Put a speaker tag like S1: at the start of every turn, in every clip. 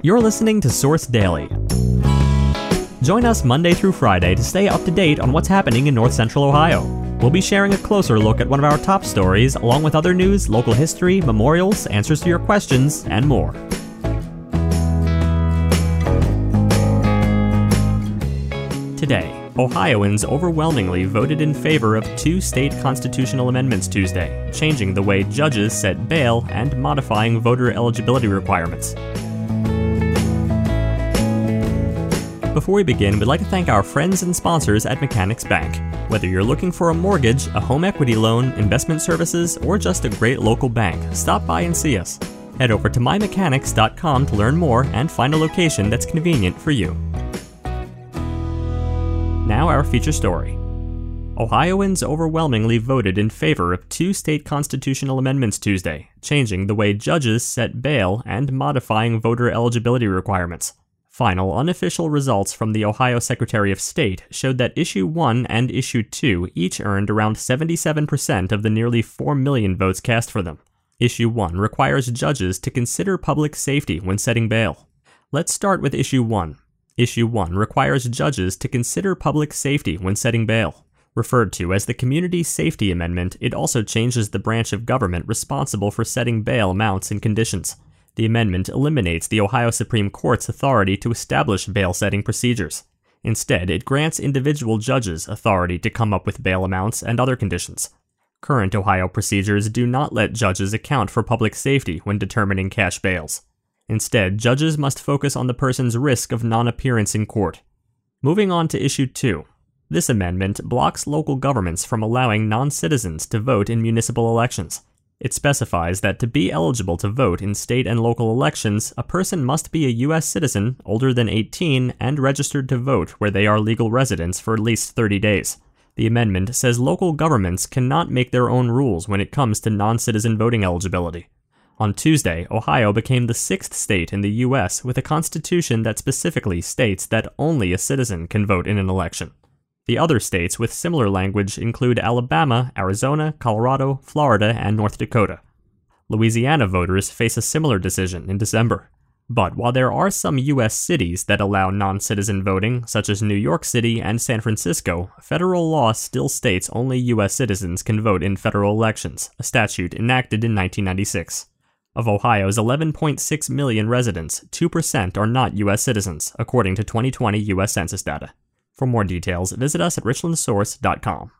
S1: You're listening to Source Daily. Join us Monday through Friday to stay up to date on what's happening in North Central Ohio. We'll be sharing a closer look at one of our top stories, along with other news, local history, memorials, answers to your questions, and more. Today, Ohioans overwhelmingly voted in favor of two state constitutional amendments Tuesday, changing the way judges set bail and modifying voter eligibility requirements. Before we begin, we'd like to thank our friends and sponsors at Mechanics Bank. Whether you're looking for a mortgage, a home equity loan, investment services, or just a great local bank, stop by and see us. Head over to mymechanics.com to learn more and find a location that's convenient for you. Now, our feature story. Ohioans overwhelmingly voted in favor of two state constitutional amendments Tuesday, changing the way judges set bail and modifying voter eligibility requirements. Final unofficial results from the Ohio Secretary of State showed that Issue 1 and Issue 2 each earned around 77% of the nearly 4 million votes cast for them. Issue 1 requires judges to consider public safety when setting bail. Let's start with Issue 1. Issue 1 requires judges to consider public safety when setting bail. Referred to as the Community Safety Amendment, it also changes the branch of government responsible for setting bail amounts and conditions. The amendment eliminates the Ohio Supreme Court's authority to establish bail setting procedures. Instead, it grants individual judges authority to come up with bail amounts and other conditions. Current Ohio procedures do not let judges account for public safety when determining cash bails. Instead, judges must focus on the person's risk of non appearance in court. Moving on to Issue 2. This amendment blocks local governments from allowing non citizens to vote in municipal elections. It specifies that to be eligible to vote in state and local elections, a person must be a U.S. citizen, older than 18, and registered to vote where they are legal residents for at least 30 days. The amendment says local governments cannot make their own rules when it comes to non citizen voting eligibility. On Tuesday, Ohio became the sixth state in the U.S. with a constitution that specifically states that only a citizen can vote in an election. The other states with similar language include Alabama, Arizona, Colorado, Florida, and North Dakota. Louisiana voters face a similar decision in December. But while there are some U.S. cities that allow non citizen voting, such as New York City and San Francisco, federal law still states only U.S. citizens can vote in federal elections, a statute enacted in 1996. Of Ohio's 11.6 million residents, 2% are not U.S. citizens, according to 2020 U.S. Census data. For more details, visit us at richlandsource.com.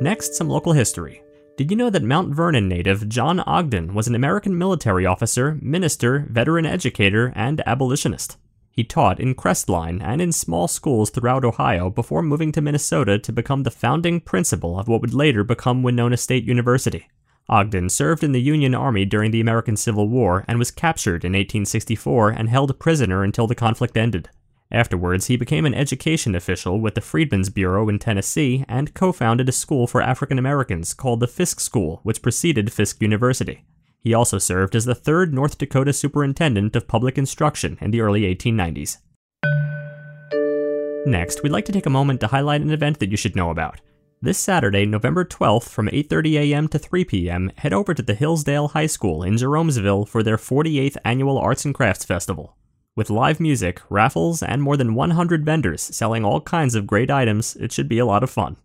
S1: Next, some local history. Did you know that Mount Vernon native John Ogden was an American military officer, minister, veteran educator, and abolitionist? He taught in Crestline and in small schools throughout Ohio before moving to Minnesota to become the founding principal of what would later become Winona State University. Ogden served in the Union Army during the American Civil War and was captured in 1864 and held prisoner until the conflict ended. Afterwards, he became an education official with the Freedmen's Bureau in Tennessee and co founded a school for African Americans called the Fisk School, which preceded Fisk University. He also served as the third North Dakota Superintendent of Public Instruction in the early 1890s. Next, we'd like to take a moment to highlight an event that you should know about. This Saturday, November 12th from 8:30 a.m. to 3 p.m., head over to the Hillsdale High School in Jeromesville for their 48th annual Arts and Crafts Festival. With live music, raffles, and more than 100 vendors selling all kinds of great items, it should be a lot of fun.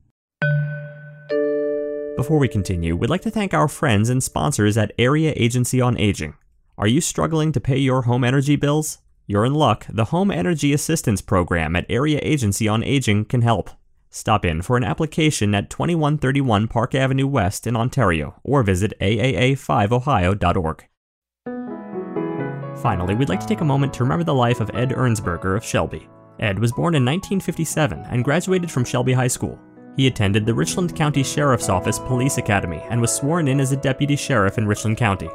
S1: Before we continue, we'd like to thank our friends and sponsors at Area Agency on Aging. Are you struggling to pay your home energy bills? You're in luck. The Home Energy Assistance Program at Area Agency on Aging can help. Stop in for an application at 2131 Park Avenue West in Ontario or visit aaa5ohio.org. Finally, we'd like to take a moment to remember the life of Ed Ernsberger of Shelby. Ed was born in 1957 and graduated from Shelby High School. He attended the Richland County Sheriff's Office Police Academy and was sworn in as a deputy sheriff in Richland County.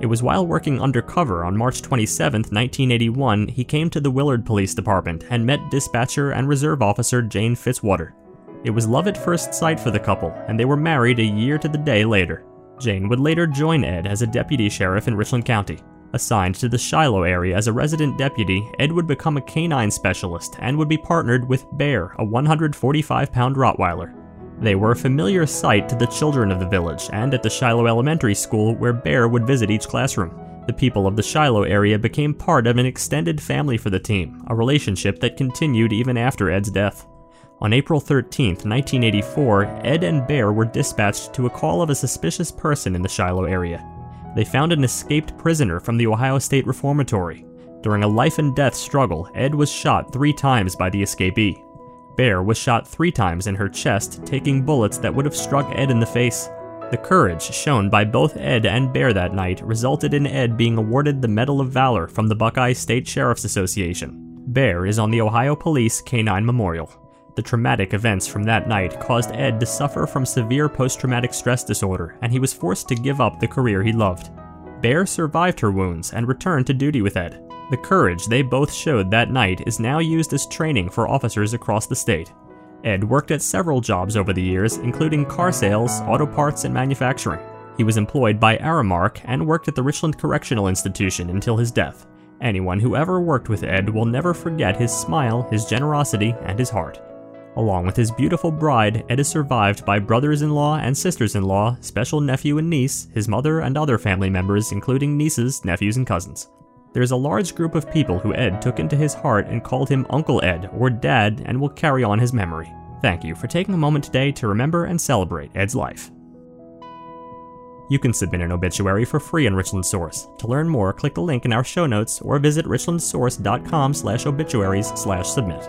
S1: It was while working undercover on March 27, 1981, he came to the Willard Police Department and met dispatcher and reserve officer Jane Fitzwater. It was love at first sight for the couple, and they were married a year to the day later. Jane would later join Ed as a deputy sheriff in Richland County. Assigned to the Shiloh area as a resident deputy, Ed would become a canine specialist and would be partnered with Bear, a 145 pound Rottweiler. They were a familiar sight to the children of the village and at the Shiloh Elementary School, where Bear would visit each classroom. The people of the Shiloh area became part of an extended family for the team, a relationship that continued even after Ed's death. On April 13, 1984, Ed and Bear were dispatched to a call of a suspicious person in the Shiloh area. They found an escaped prisoner from the Ohio State Reformatory. During a life and death struggle, Ed was shot three times by the escapee. Bear was shot three times in her chest, taking bullets that would have struck Ed in the face. The courage shown by both Ed and Bear that night resulted in Ed being awarded the Medal of Valor from the Buckeye State Sheriff's Association. Bear is on the Ohio Police Canine Memorial. The traumatic events from that night caused Ed to suffer from severe post traumatic stress disorder, and he was forced to give up the career he loved. Bear survived her wounds and returned to duty with Ed. The courage they both showed that night is now used as training for officers across the state. Ed worked at several jobs over the years, including car sales, auto parts, and manufacturing. He was employed by Aramark and worked at the Richland Correctional Institution until his death. Anyone who ever worked with Ed will never forget his smile, his generosity, and his heart. Along with his beautiful bride, Ed is survived by brothers in law and sisters in law, special nephew and niece, his mother, and other family members, including nieces, nephews, and cousins. There is a large group of people who Ed took into his heart and called him Uncle Ed or Dad and will carry on his memory. Thank you for taking a moment today to remember and celebrate Ed's life. You can submit an obituary for free on Richland Source. To learn more, click the link in our show notes or visit richlandsource.com slash obituaries slash submit.